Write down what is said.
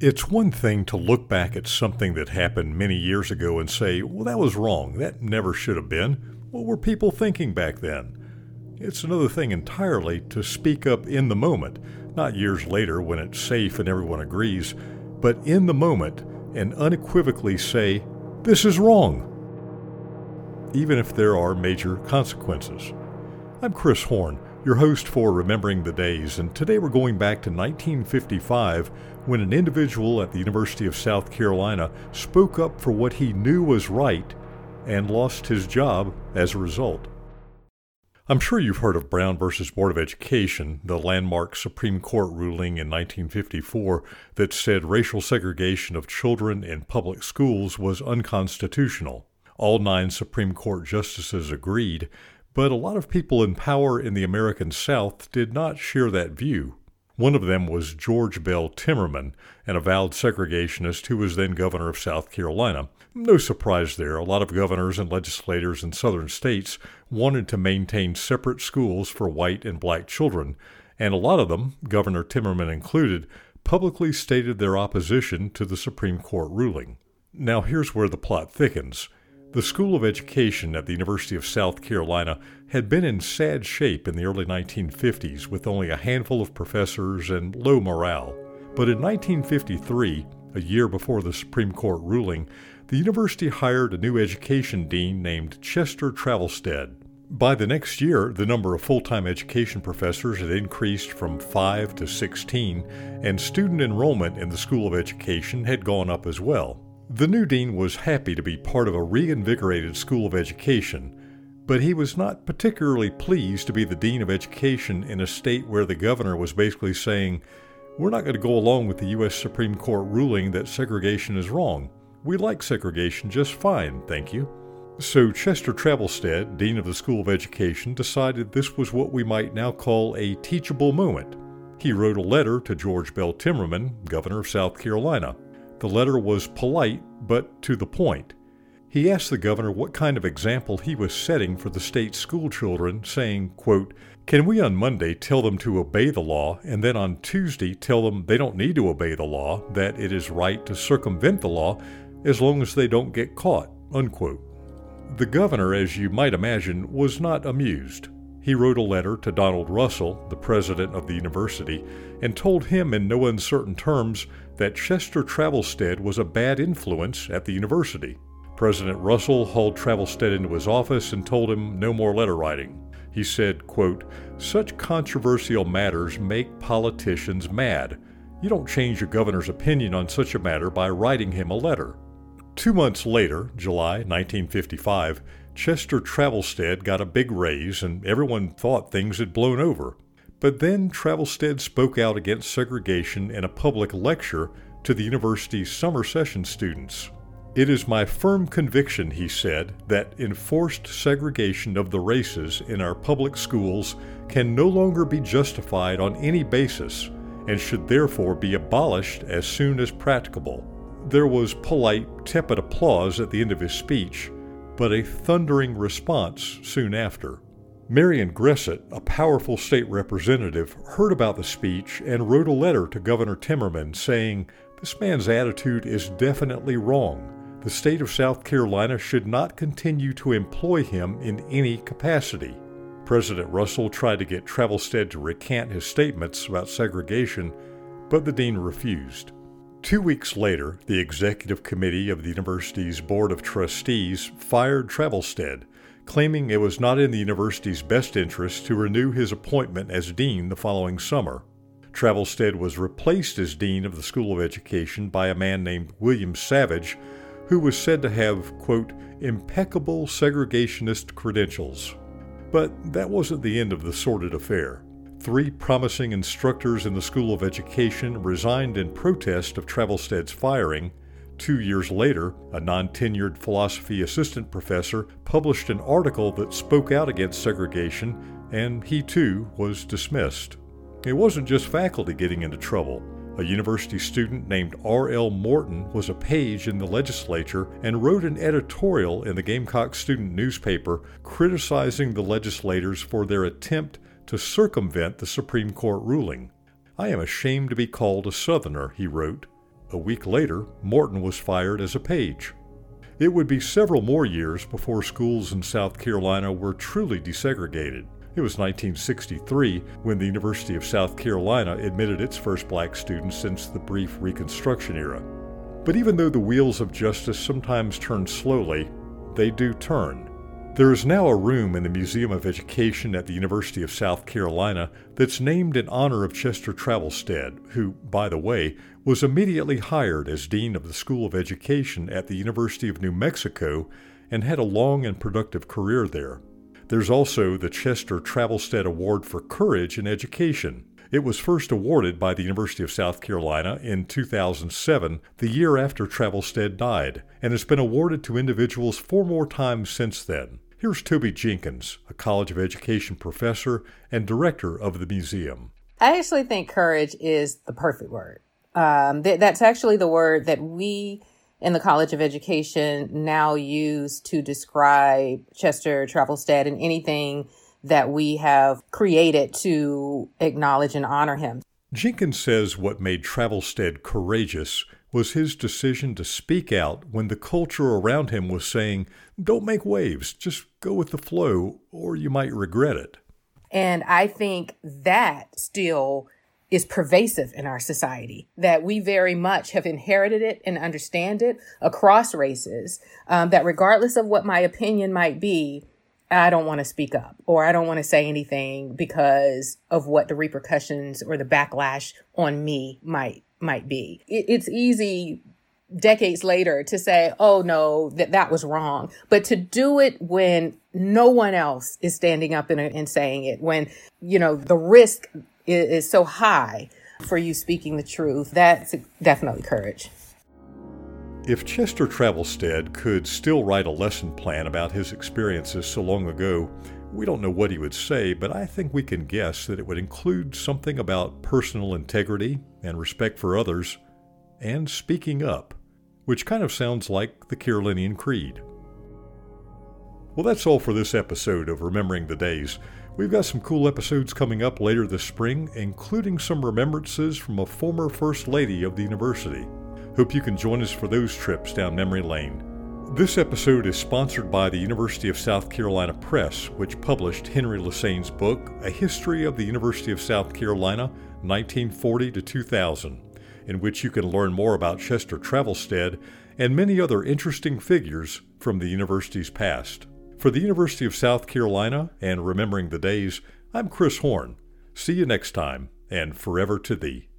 It's one thing to look back at something that happened many years ago and say, well, that was wrong. That never should have been. What were people thinking back then? It's another thing entirely to speak up in the moment, not years later when it's safe and everyone agrees, but in the moment and unequivocally say, this is wrong, even if there are major consequences. I'm Chris Horn, your host for Remembering the Days, and today we're going back to 1955 when an individual at the University of South Carolina spoke up for what he knew was right and lost his job as a result. I'm sure you've heard of Brown versus Board of Education, the landmark Supreme Court ruling in 1954 that said racial segregation of children in public schools was unconstitutional. All nine Supreme Court justices agreed, but a lot of people in power in the American South did not share that view. One of them was George Bell Timmerman, an avowed segregationist who was then governor of South Carolina. No surprise there, a lot of governors and legislators in southern states wanted to maintain separate schools for white and black children, and a lot of them, Governor Timmerman included, publicly stated their opposition to the Supreme Court ruling. Now here's where the plot thickens. The School of Education at the University of South Carolina had been in sad shape in the early 1950s with only a handful of professors and low morale. But in 1953, a year before the Supreme Court ruling, the university hired a new education dean named Chester Travelstead. By the next year, the number of full time education professors had increased from 5 to 16, and student enrollment in the School of Education had gone up as well. The new dean was happy to be part of a reinvigorated school of education, but he was not particularly pleased to be the dean of education in a state where the governor was basically saying, We're not going to go along with the U.S. Supreme Court ruling that segregation is wrong. We like segregation just fine, thank you. So Chester Travelstead, dean of the School of Education, decided this was what we might now call a teachable moment. He wrote a letter to George Bell Timmerman, governor of South Carolina. The letter was polite, but to the point. He asked the governor what kind of example he was setting for the state's school children, saying, quote, Can we on Monday tell them to obey the law, and then on Tuesday tell them they don't need to obey the law, that it is right to circumvent the law as long as they don't get caught? Unquote. The governor, as you might imagine, was not amused. He wrote a letter to Donald Russell, the president of the university, and told him in no uncertain terms that Chester Travelstead was a bad influence at the university. President Russell hauled Travelstead into his office and told him no more letter writing. He said, quote, Such controversial matters make politicians mad. You don't change your governor's opinion on such a matter by writing him a letter. Two months later, July 1955, Chester Travelstead got a big raise, and everyone thought things had blown over. But then Travelstead spoke out against segregation in a public lecture to the university's summer session students. It is my firm conviction, he said, that enforced segregation of the races in our public schools can no longer be justified on any basis and should therefore be abolished as soon as practicable. There was polite, tepid applause at the end of his speech, but a thundering response soon after. Marion Gressette, a powerful state representative, heard about the speech and wrote a letter to Governor Timmerman saying, This man's attitude is definitely wrong. The state of South Carolina should not continue to employ him in any capacity. President Russell tried to get Travelstead to recant his statements about segregation, but the dean refused. Two weeks later, the executive committee of the university's Board of Trustees fired Travelstead, claiming it was not in the university's best interest to renew his appointment as dean the following summer. Travelstead was replaced as dean of the School of Education by a man named William Savage, who was said to have, quote, impeccable segregationist credentials. But that wasn't the end of the sordid affair. Three promising instructors in the School of Education resigned in protest of Travelstead's firing. Two years later, a non tenured philosophy assistant professor published an article that spoke out against segregation, and he too was dismissed. It wasn't just faculty getting into trouble. A university student named R.L. Morton was a page in the legislature and wrote an editorial in the Gamecock student newspaper criticizing the legislators for their attempt to circumvent the Supreme Court ruling. I am ashamed to be called a Southerner, he wrote. A week later, Morton was fired as a page. It would be several more years before schools in South Carolina were truly desegregated. It was 1963 when the University of South Carolina admitted its first black students since the brief Reconstruction era. But even though the wheels of justice sometimes turn slowly, they do turn. There is now a room in the Museum of Education at the University of South Carolina that's named in honor of Chester Travelstead, who, by the way, was immediately hired as Dean of the School of Education at the University of New Mexico and had a long and productive career there. There's also the Chester Travelstead Award for Courage in Education. It was first awarded by the University of South Carolina in 2007, the year after Travelstead died, and has been awarded to individuals four more times since then. Here's Toby Jenkins, a College of Education professor and director of the museum. I actually think courage is the perfect word. Um, th- that's actually the word that we in the College of Education now use to describe Chester Travelstead and anything that we have created to acknowledge and honor him. Jenkins says what made Travelstead courageous was his decision to speak out when the culture around him was saying, Don't make waves, just go with the flow, or you might regret it. And I think that still is pervasive in our society, that we very much have inherited it and understand it across races, um, that regardless of what my opinion might be, I don't want to speak up or I don't want to say anything because of what the repercussions or the backlash on me might might be. It, it's easy decades later to say, "Oh no, that that was wrong," but to do it when no one else is standing up and, and saying it, when you know the risk is, is so high for you speaking the truth, that's definitely courage. If Chester Travelstead could still write a lesson plan about his experiences so long ago, we don't know what he would say, but I think we can guess that it would include something about personal integrity and respect for others and speaking up, which kind of sounds like the Carolinian Creed. Well, that's all for this episode of Remembering the Days. We've got some cool episodes coming up later this spring, including some remembrances from a former First Lady of the university. Hope you can join us for those trips down memory lane. This episode is sponsored by the University of South Carolina Press, which published Henry Lesesne's book, A History of the University of South Carolina, 1940 to 2000, in which you can learn more about Chester Travelstead and many other interesting figures from the university's past. For the University of South Carolina and Remembering the Days, I'm Chris Horn. See you next time, and forever to thee.